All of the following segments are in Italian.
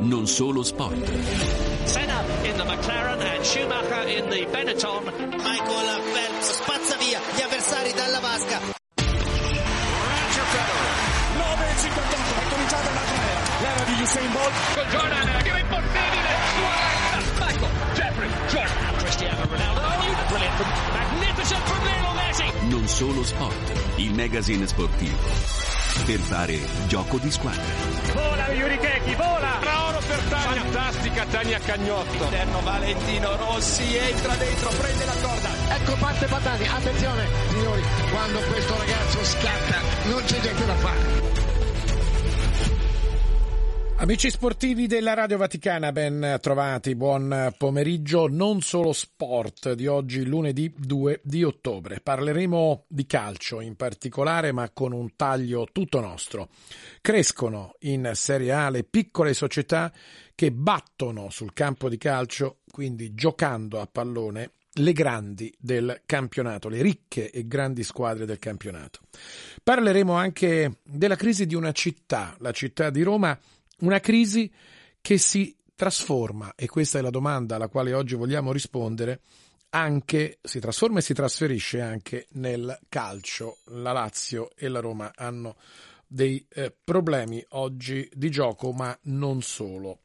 non solo sport. Senna in the McLaren and Schumacher in the Benetton. Michael Phelps spazza via gli avversari dalla vasca. Roger Federer. 9.58, è cominciata un'altra era. L'era di Usain Bolt. Con Jordan, che è impossibile. Michael, Jeffrey, Jordan, Cristiano Ronaldo. Brilliant from, magnificent from Lionel Messi. Non solo sport, il magazine sportivo. Per fare gioco di squadra. Fantastica Tania Cagnotto. Interno Valentino Rossi entra dentro, prende la corda. Ecco parte Patani, attenzione signori, quando questo ragazzo scatta non c'è niente da fare. Amici sportivi della Radio Vaticana, ben trovati, buon pomeriggio. Non solo sport di oggi, lunedì 2 di ottobre. Parleremo di calcio in particolare, ma con un taglio tutto nostro. Crescono in Serie A le piccole società che battono sul campo di calcio, quindi giocando a pallone, le grandi del campionato, le ricche e grandi squadre del campionato. Parleremo anche della crisi di una città, la città di Roma una crisi che si trasforma, e questa è la domanda alla quale oggi vogliamo rispondere, anche, si trasforma e si trasferisce anche nel calcio. La Lazio e la Roma hanno dei eh, problemi oggi di gioco, ma non solo.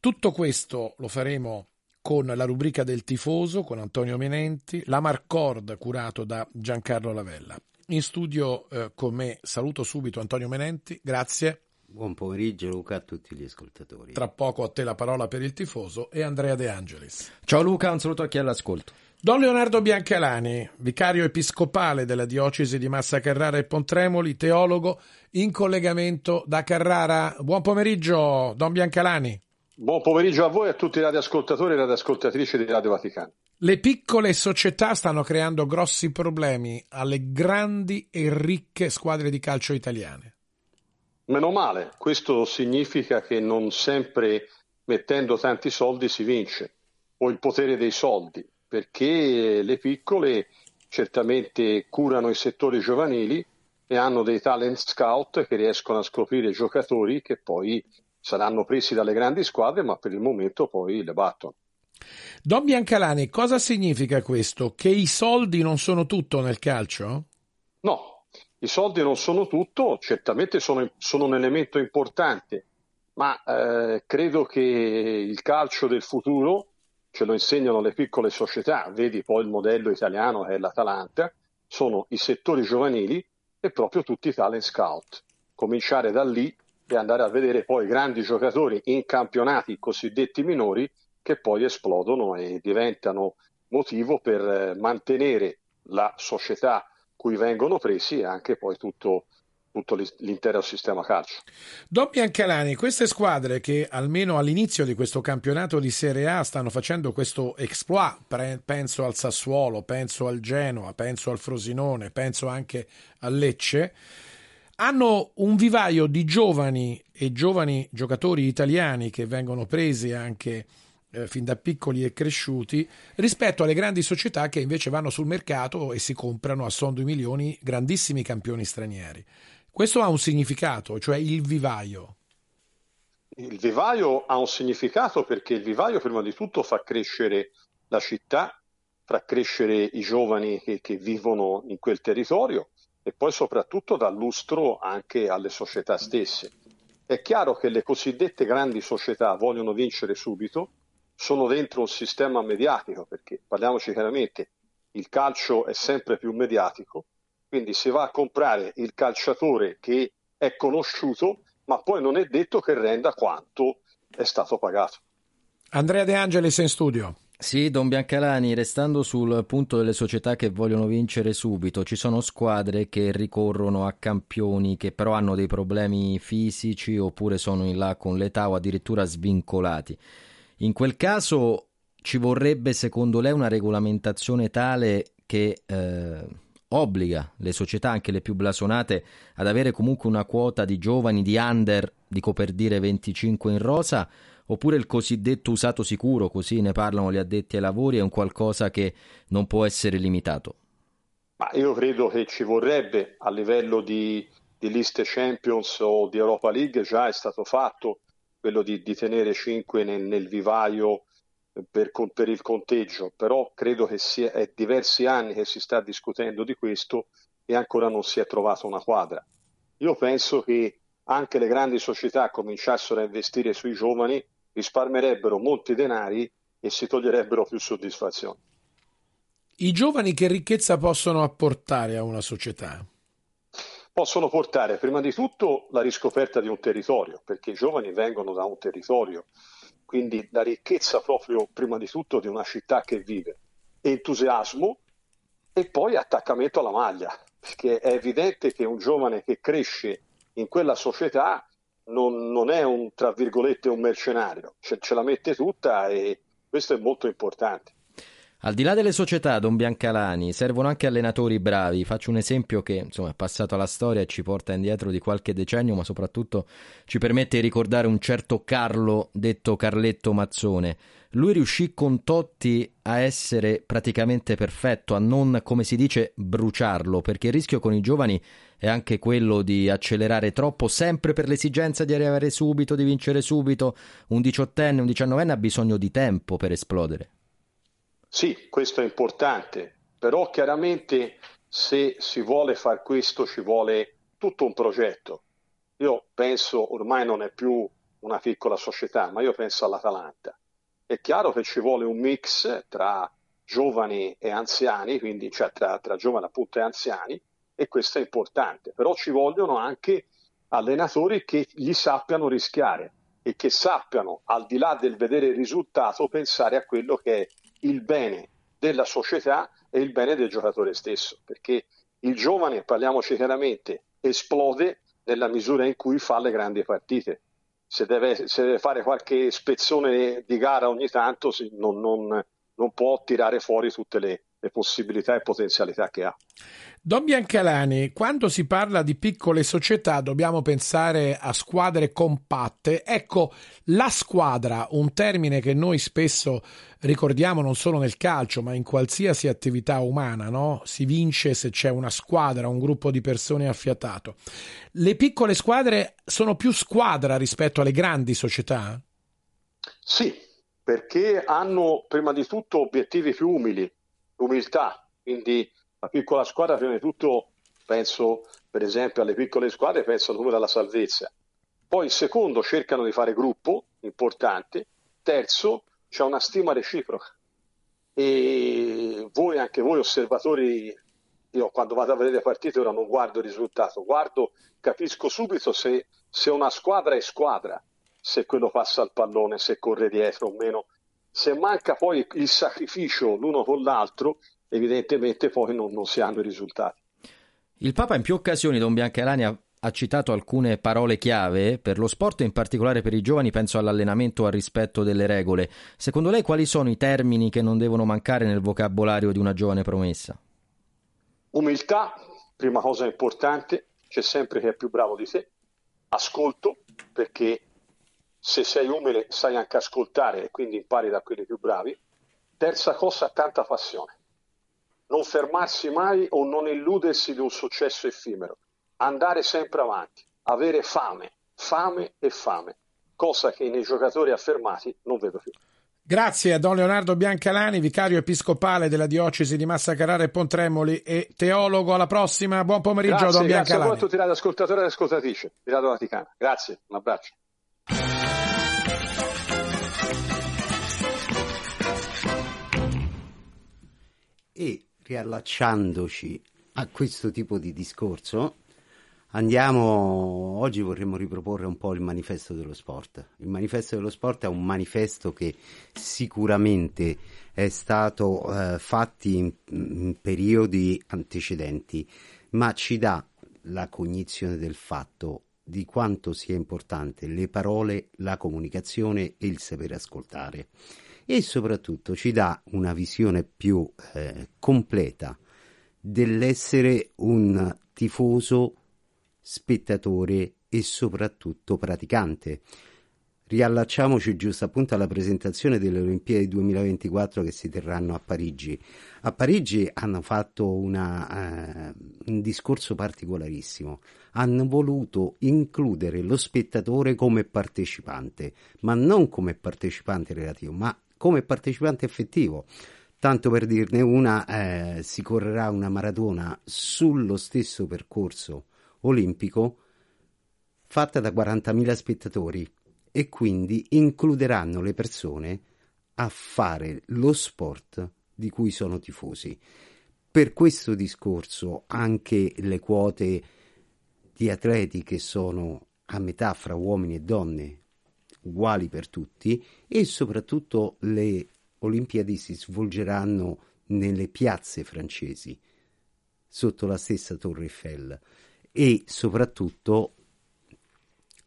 Tutto questo lo faremo con la rubrica del tifoso, con Antonio Menenti, la Marcord curato da Giancarlo Lavella. In studio eh, con me saluto subito Antonio Menenti, grazie. Buon pomeriggio Luca a tutti gli ascoltatori. Tra poco a te la parola per il tifoso e Andrea De Angelis. Ciao Luca, un saluto a chi è all'ascolto. Don Leonardo Biancalani, vicario episcopale della diocesi di Massa Carrara e Pontremoli, teologo in collegamento da Carrara. Buon pomeriggio, Don Biancalani. Buon pomeriggio a voi e a tutti i radioascoltatori e radioascoltatrici di Radio Vaticano. Le piccole società stanno creando grossi problemi alle grandi e ricche squadre di calcio italiane. Meno male, questo significa che non sempre mettendo tanti soldi si vince, o il potere dei soldi, perché le piccole certamente curano i settori giovanili e hanno dei talent scout che riescono a scoprire giocatori che poi saranno presi dalle grandi squadre, ma per il momento poi le battono. Don Biancalani, cosa significa questo? Che i soldi non sono tutto nel calcio? No, i soldi non sono tutto, certamente sono, sono un elemento importante, ma eh, credo che il calcio del futuro ce lo insegnano le piccole società, vedi poi il modello italiano che è l'Atalanta, sono i settori giovanili e proprio tutti i talent scout. Cominciare da lì e andare a vedere poi grandi giocatori in campionati cosiddetti minori che poi esplodono e diventano motivo per eh, mantenere la società cui vengono presi anche poi tutto, tutto l'intero sistema calcio. Don Biancalani, queste squadre che almeno all'inizio di questo campionato di Serie A stanno facendo questo exploit, penso al Sassuolo, penso al Genoa, penso al Frosinone, penso anche al Lecce, hanno un vivaio di giovani e giovani giocatori italiani che vengono presi anche eh, fin da piccoli e cresciuti rispetto alle grandi società che invece vanno sul mercato e si comprano a son di milioni grandissimi campioni stranieri. Questo ha un significato, cioè il vivaio. Il vivaio ha un significato perché il vivaio prima di tutto fa crescere la città, fa crescere i giovani che, che vivono in quel territorio e poi soprattutto dà lustro anche alle società stesse. È chiaro che le cosiddette grandi società vogliono vincere subito, sono dentro un sistema mediatico, perché parliamoci chiaramente, il calcio è sempre più mediatico, quindi si va a comprare il calciatore che è conosciuto, ma poi non è detto che renda quanto è stato pagato. Andrea De Angelis in studio. Sì, Don Biancalani, restando sul punto delle società che vogliono vincere subito, ci sono squadre che ricorrono a campioni che però hanno dei problemi fisici oppure sono in là con l'età o addirittura svincolati. In quel caso ci vorrebbe, secondo lei, una regolamentazione tale che eh, obbliga le società, anche le più blasonate, ad avere comunque una quota di giovani, di under, dico per dire 25 in rosa, oppure il cosiddetto usato sicuro, così ne parlano gli addetti ai lavori, è un qualcosa che non può essere limitato? Ma io credo che ci vorrebbe a livello di, di liste Champions o di Europa League, già è stato fatto quello di, di tenere 5 nel, nel vivaio per, per, il conteggio, però credo che sia, è diversi anni che si sta discutendo di questo e ancora non si è trovata una quadra. Io penso che anche le grandi società cominciassero a investire sui giovani, risparmierebbero molti denari e si toglierebbero più soddisfazioni. I giovani che ricchezza possono apportare a una società? Possono portare prima di tutto la riscoperta di un territorio, perché i giovani vengono da un territorio, quindi la ricchezza proprio prima di tutto di una città che vive, entusiasmo e poi attaccamento alla maglia, perché è evidente che un giovane che cresce in quella società non, non è un, tra virgolette, un mercenario, ce, ce la mette tutta e questo è molto importante. Al di là delle società, Don Biancalani, servono anche allenatori bravi. Faccio un esempio che insomma, è passato alla storia e ci porta indietro di qualche decennio, ma soprattutto ci permette di ricordare un certo Carlo, detto Carletto Mazzone. Lui riuscì con Totti a essere praticamente perfetto, a non, come si dice, bruciarlo, perché il rischio con i giovani è anche quello di accelerare troppo, sempre per l'esigenza di arrivare subito, di vincere subito. Un diciottenne, un diciannovenne ha bisogno di tempo per esplodere. Sì, questo è importante, però chiaramente se si vuole fare questo ci vuole tutto un progetto. Io penso, ormai non è più una piccola società, ma io penso all'Atalanta. È chiaro che ci vuole un mix tra giovani e anziani, quindi cioè tra, tra giovani appunto e anziani, e questo è importante, però ci vogliono anche allenatori che gli sappiano rischiare e che sappiano, al di là del vedere il risultato, pensare a quello che è il bene della società e il bene del giocatore stesso, perché il giovane, parliamoci chiaramente, esplode nella misura in cui fa le grandi partite. Se deve, se deve fare qualche spezzone di gara ogni tanto, non, non, non può tirare fuori tutte le, le possibilità e potenzialità che ha. Don Biancalani, quando si parla di piccole società dobbiamo pensare a squadre compatte. Ecco, la squadra, un termine che noi spesso ricordiamo non solo nel calcio, ma in qualsiasi attività umana, no? Si vince se c'è una squadra, un gruppo di persone affiatato. Le piccole squadre sono più squadra rispetto alle grandi società? Sì, perché hanno prima di tutto obiettivi più umili, umiltà, quindi la piccola squadra prima di tutto penso per esempio alle piccole squadre, penso al numero della salvezza. Poi secondo cercano di fare gruppo, importante. Terzo, c'è una stima reciproca. E voi, anche voi osservatori, io quando vado a vedere partite ora non guardo il risultato, guardo, capisco subito se, se una squadra è squadra, se quello passa al pallone, se corre dietro o meno. Se manca poi il sacrificio l'uno con l'altro, evidentemente poi non, non si hanno i risultati. Il Papa in più occasioni, Don Biancalani, ha, ha citato alcune parole chiave per lo sport e in particolare per i giovani, penso all'allenamento, al rispetto delle regole. Secondo lei quali sono i termini che non devono mancare nel vocabolario di una giovane promessa? Umiltà, prima cosa importante, c'è sempre chi è più bravo di te. Ascolto, perché se sei umile sai anche ascoltare e quindi impari da quelli più bravi. Terza cosa, tanta passione non fermarsi mai o non illudersi di un successo effimero, andare sempre avanti, avere fame, fame e fame, cosa che nei giocatori affermati non vedo più. Grazie a Don Leonardo Biancalani, vicario episcopale della diocesi di Massa Carrara e Pontremoli e teologo. Alla prossima, buon pomeriggio grazie, Don Biancalani. Grazie a tutti i radioascoltatori e ascoltatrici di Radio Vaticana. Grazie, un abbraccio. E riallacciandoci a questo tipo di discorso, andiamo oggi vorremmo riproporre un po' il manifesto dello sport. Il manifesto dello sport è un manifesto che sicuramente è stato eh, fatto in, in periodi antecedenti, ma ci dà la cognizione del fatto di quanto sia importante le parole, la comunicazione e il sapere ascoltare e soprattutto ci dà una visione più eh, completa dell'essere un tifoso, spettatore e soprattutto praticante. riallacciamoci giusto appunto alla presentazione delle Olimpiadi 2024 che si terranno a Parigi. A Parigi hanno fatto una, eh, un discorso particolarissimo. Hanno voluto includere lo spettatore come partecipante, ma non come partecipante relativo, ma come partecipante effettivo. Tanto per dirne una, eh, si correrà una maratona sullo stesso percorso olimpico fatta da 40.000 spettatori e quindi includeranno le persone a fare lo sport di cui sono tifosi. Per questo discorso anche le quote di atleti che sono a metà fra uomini e donne uguali per tutti e soprattutto le Olimpiadi si svolgeranno nelle piazze francesi, sotto la stessa Torre Eiffel. E soprattutto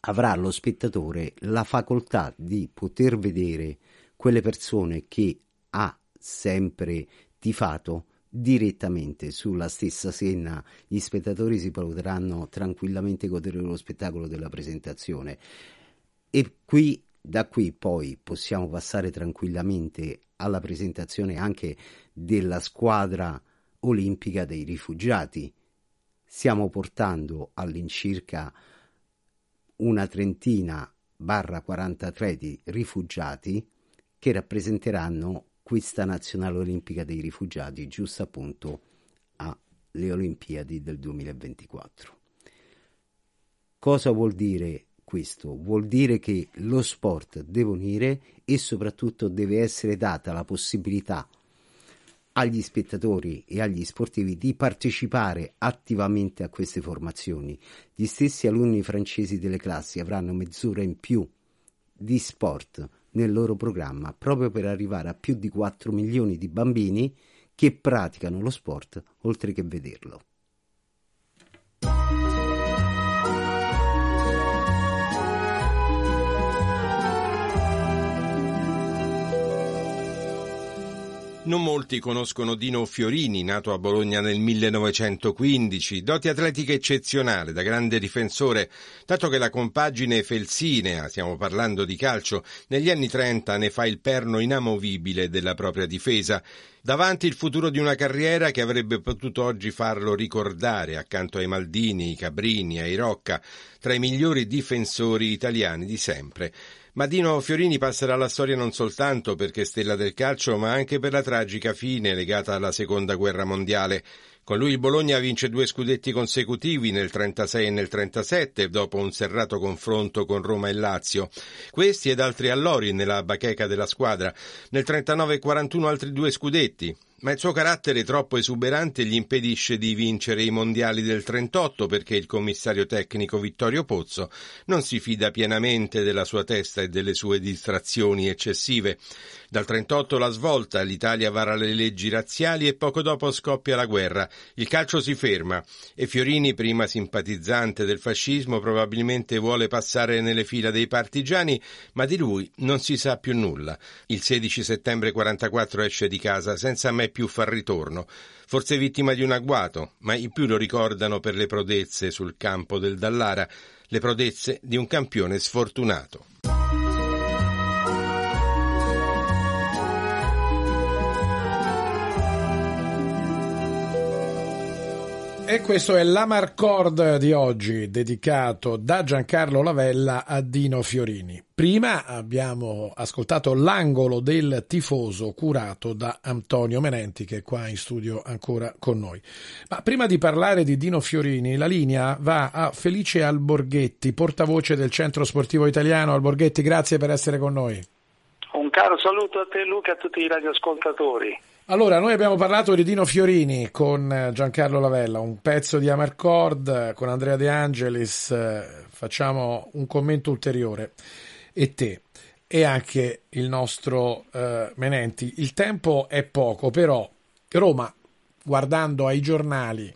avrà lo spettatore la facoltà di poter vedere quelle persone che ha sempre tifato direttamente sulla stessa senna gli spettatori si potranno tranquillamente godere lo spettacolo della presentazione e qui da qui poi possiamo passare tranquillamente alla presentazione anche della squadra olimpica dei rifugiati. Stiamo portando all'incirca una trentina barra 43 di rifugiati che rappresenteranno questa nazionale olimpica dei rifugiati giusto appunto alle Olimpiadi del 2024. Cosa vuol dire questo vuol dire che lo sport deve unire e soprattutto deve essere data la possibilità agli spettatori e agli sportivi di partecipare attivamente a queste formazioni. Gli stessi alunni francesi delle classi avranno mezz'ora in più di sport nel loro programma proprio per arrivare a più di 4 milioni di bambini che praticano lo sport oltre che vederlo. Non molti conoscono Dino Fiorini, nato a Bologna nel 1915, doti atletiche eccezionale, da grande difensore, dato che la compagine felsinea, stiamo parlando di calcio, negli anni 30 ne fa il perno inamovibile della propria difesa. Davanti il futuro di una carriera che avrebbe potuto oggi farlo ricordare accanto ai Maldini, ai Cabrini, ai Rocca, tra i migliori difensori italiani di sempre. Ma Dino Fiorini passerà alla storia non soltanto perché stella del calcio, ma anche per la tragica fine legata alla seconda guerra mondiale. Con lui il Bologna vince due scudetti consecutivi nel 36 e nel 37 dopo un serrato confronto con Roma e Lazio. Questi ed altri allori nella bacheca della squadra. Nel 39 e 41 altri due scudetti ma il suo carattere troppo esuberante gli impedisce di vincere i mondiali del 38 perché il commissario tecnico Vittorio Pozzo non si fida pienamente della sua testa e delle sue distrazioni eccessive. Dal 38 la svolta, l'Italia vara le leggi razziali e poco dopo scoppia la guerra. Il calcio si ferma e Fiorini, prima simpatizzante del fascismo, probabilmente vuole passare nelle fila dei partigiani, ma di lui non si sa più nulla. Il 16 settembre 44 esce di casa senza mai più far ritorno. Forse vittima di un agguato, ma i più lo ricordano per le prodezze sul campo del Dallara, le prodezze di un campione sfortunato. E questo è l'Amarcord di oggi, dedicato da Giancarlo Lavella a Dino Fiorini. Prima abbiamo ascoltato l'angolo del tifoso curato da Antonio Menenti, che è qua in studio ancora con noi. Ma prima di parlare di Dino Fiorini, la linea va a Felice Alborghetti, portavoce del Centro Sportivo Italiano. Alborghetti, grazie per essere con noi. Un caro saluto a te Luca e a tutti i radioascoltatori. Allora, noi abbiamo parlato di Dino Fiorini con Giancarlo Lavella, un pezzo di Amarcord con Andrea De Angelis, facciamo un commento ulteriore. E te, e anche il nostro eh, Menenti. Il tempo è poco, però Roma, guardando ai giornali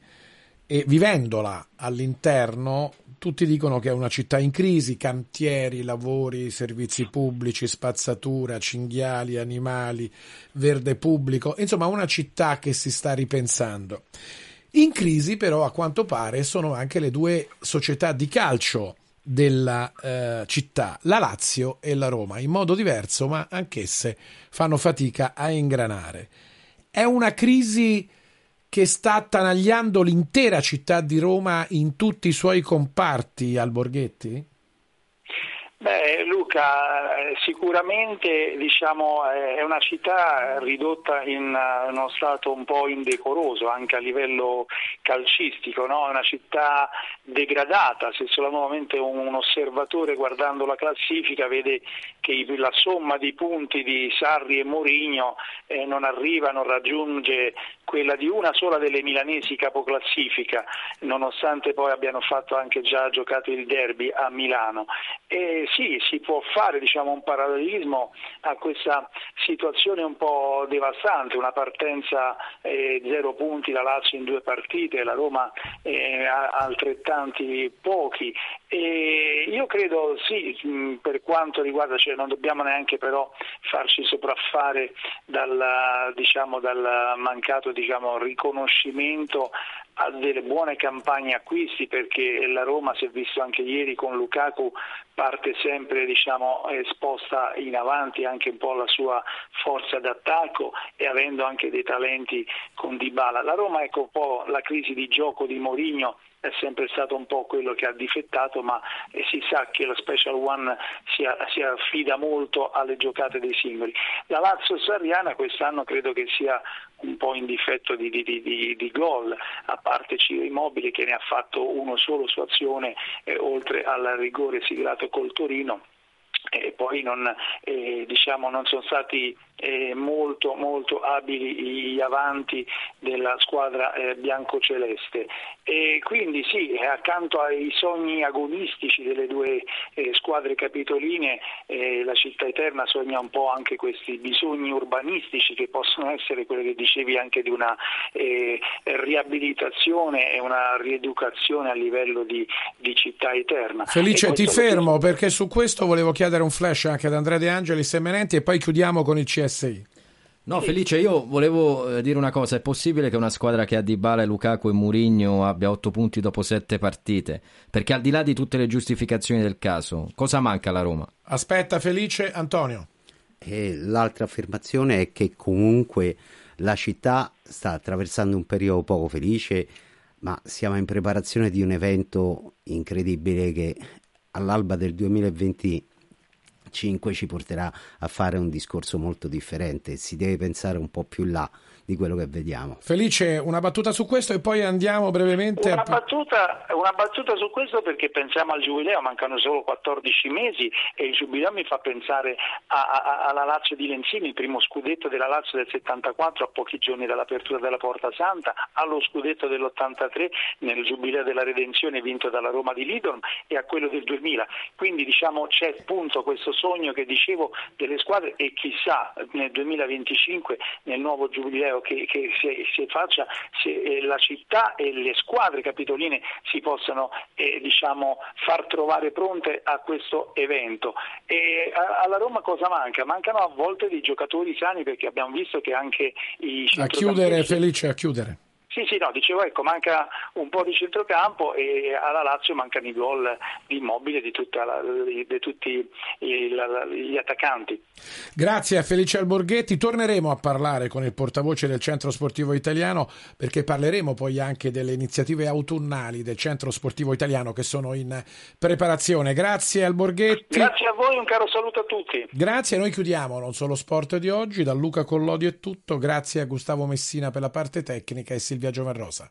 e vivendola all'interno, tutti dicono che è una città in crisi, cantieri, lavori, servizi pubblici, spazzatura, cinghiali, animali, verde pubblico, insomma una città che si sta ripensando. In crisi però a quanto pare sono anche le due società di calcio della eh, città, la Lazio e la Roma, in modo diverso, ma anch'esse fanno fatica a ingranare. È una crisi che sta attanagliando l'intera città di Roma in tutti i suoi comparti, Alborghetti? Beh, Luca, eh, sicuramente diciamo, è una città ridotta in uno stato un po' indecoroso anche a livello calcistico, è una città degradata, se solamente un osservatore guardando la classifica vede che la somma di punti di Sarri e Mourinho eh, non arriva, non raggiunge quella di una sola delle milanesi capoclassifica, nonostante poi abbiano fatto anche già giocato il derby a Milano. E sì, si può fare diciamo, un parallelismo a questa situazione un po' devastante, una partenza eh, zero punti, la Lazio in due partite, la Roma eh, altrettanti pochi. E io credo sì, per quanto riguarda, cioè non dobbiamo neanche però farci sopraffare dal, diciamo, dal mancato diciamo, riconoscimento a delle buone campagne acquisti perché la Roma si è visto anche ieri con Lukaku parte sempre diciamo, esposta in avanti anche un po' alla sua forza d'attacco e avendo anche dei talenti con Dybala. La Roma ecco un po' la crisi di gioco di Mourinho è sempre stato un po' quello che ha difettato, ma eh, si sa che lo Special One si, si, affida molto alle giocate dei singoli. La Lazio Sarriana quest'anno credo che sia un po' in difetto di, di, di, di gol, a parte Ciro Immobile che ne ha fatto uno solo su azione, eh, oltre al rigore siglato col Torino e poi non, eh, diciamo, non sono stati eh, molto, molto abili gli avanti della squadra eh, biancoceleste. E quindi sì, accanto ai sogni agonistici delle due eh, squadre capitoline, eh, la città eterna sogna un po' anche questi bisogni urbanistici che possono essere quelli che dicevi anche di una eh, riabilitazione e una rieducazione a livello di, di città eterna. Felice, ti fermo perché su questo volevo chiedere un flash anche ad Andrea De Angelis e Menenti e poi chiudiamo con il CS CSI. No, Felice, io volevo eh, dire una cosa, è possibile che una squadra che ha Dybala, Lukaku e Mourinho abbia otto punti dopo sette partite? Perché al di là di tutte le giustificazioni del caso, cosa manca alla Roma? Aspetta Felice, Antonio. E l'altra affermazione è che comunque la città sta attraversando un periodo poco felice, ma siamo in preparazione di un evento incredibile che all'alba del 2020 5 ci porterà a fare un discorso molto differente, si deve pensare un po' più là di quello che vediamo. Felice, una battuta su questo e poi andiamo brevemente una a... Battuta, una battuta su questo perché pensiamo al Giubileo, mancano solo 14 mesi e il Giubileo mi fa pensare a, a, alla Lazio di Lenzini, il primo scudetto della Lazio del 74 a pochi giorni dall'apertura della Porta Santa, allo scudetto dell'83 nel Giubileo della Redenzione vinto dalla Roma di Lidon e a quello del 2000. Quindi diciamo c'è appunto questo sogno che dicevo delle squadre e chissà nel 2025 nel nuovo Giubileo che, che si, si, faccia, se eh, la città e le squadre capitoline si possano eh, diciamo, far trovare pronte a questo evento. E alla Roma cosa manca? Mancano a volte dei giocatori sani perché abbiamo visto che anche i A chiudere Felice, a chiudere. Sì, sì, no, dicevo, ecco, manca un po' di centrocampo e alla Lazio mancano i gol di immobile di, la, di tutti gli attaccanti. Grazie a Felice Alborghetti. Torneremo a parlare con il portavoce del Centro Sportivo Italiano perché parleremo poi anche delle iniziative autunnali del Centro Sportivo Italiano che sono in preparazione. Grazie Alborghetti. Grazie a voi, un caro saluto a tutti. Grazie, noi chiudiamo non solo sport di oggi. Da Luca Collodi è tutto. Grazie a Gustavo Messina per la parte tecnica e Silvia Giovarrosa.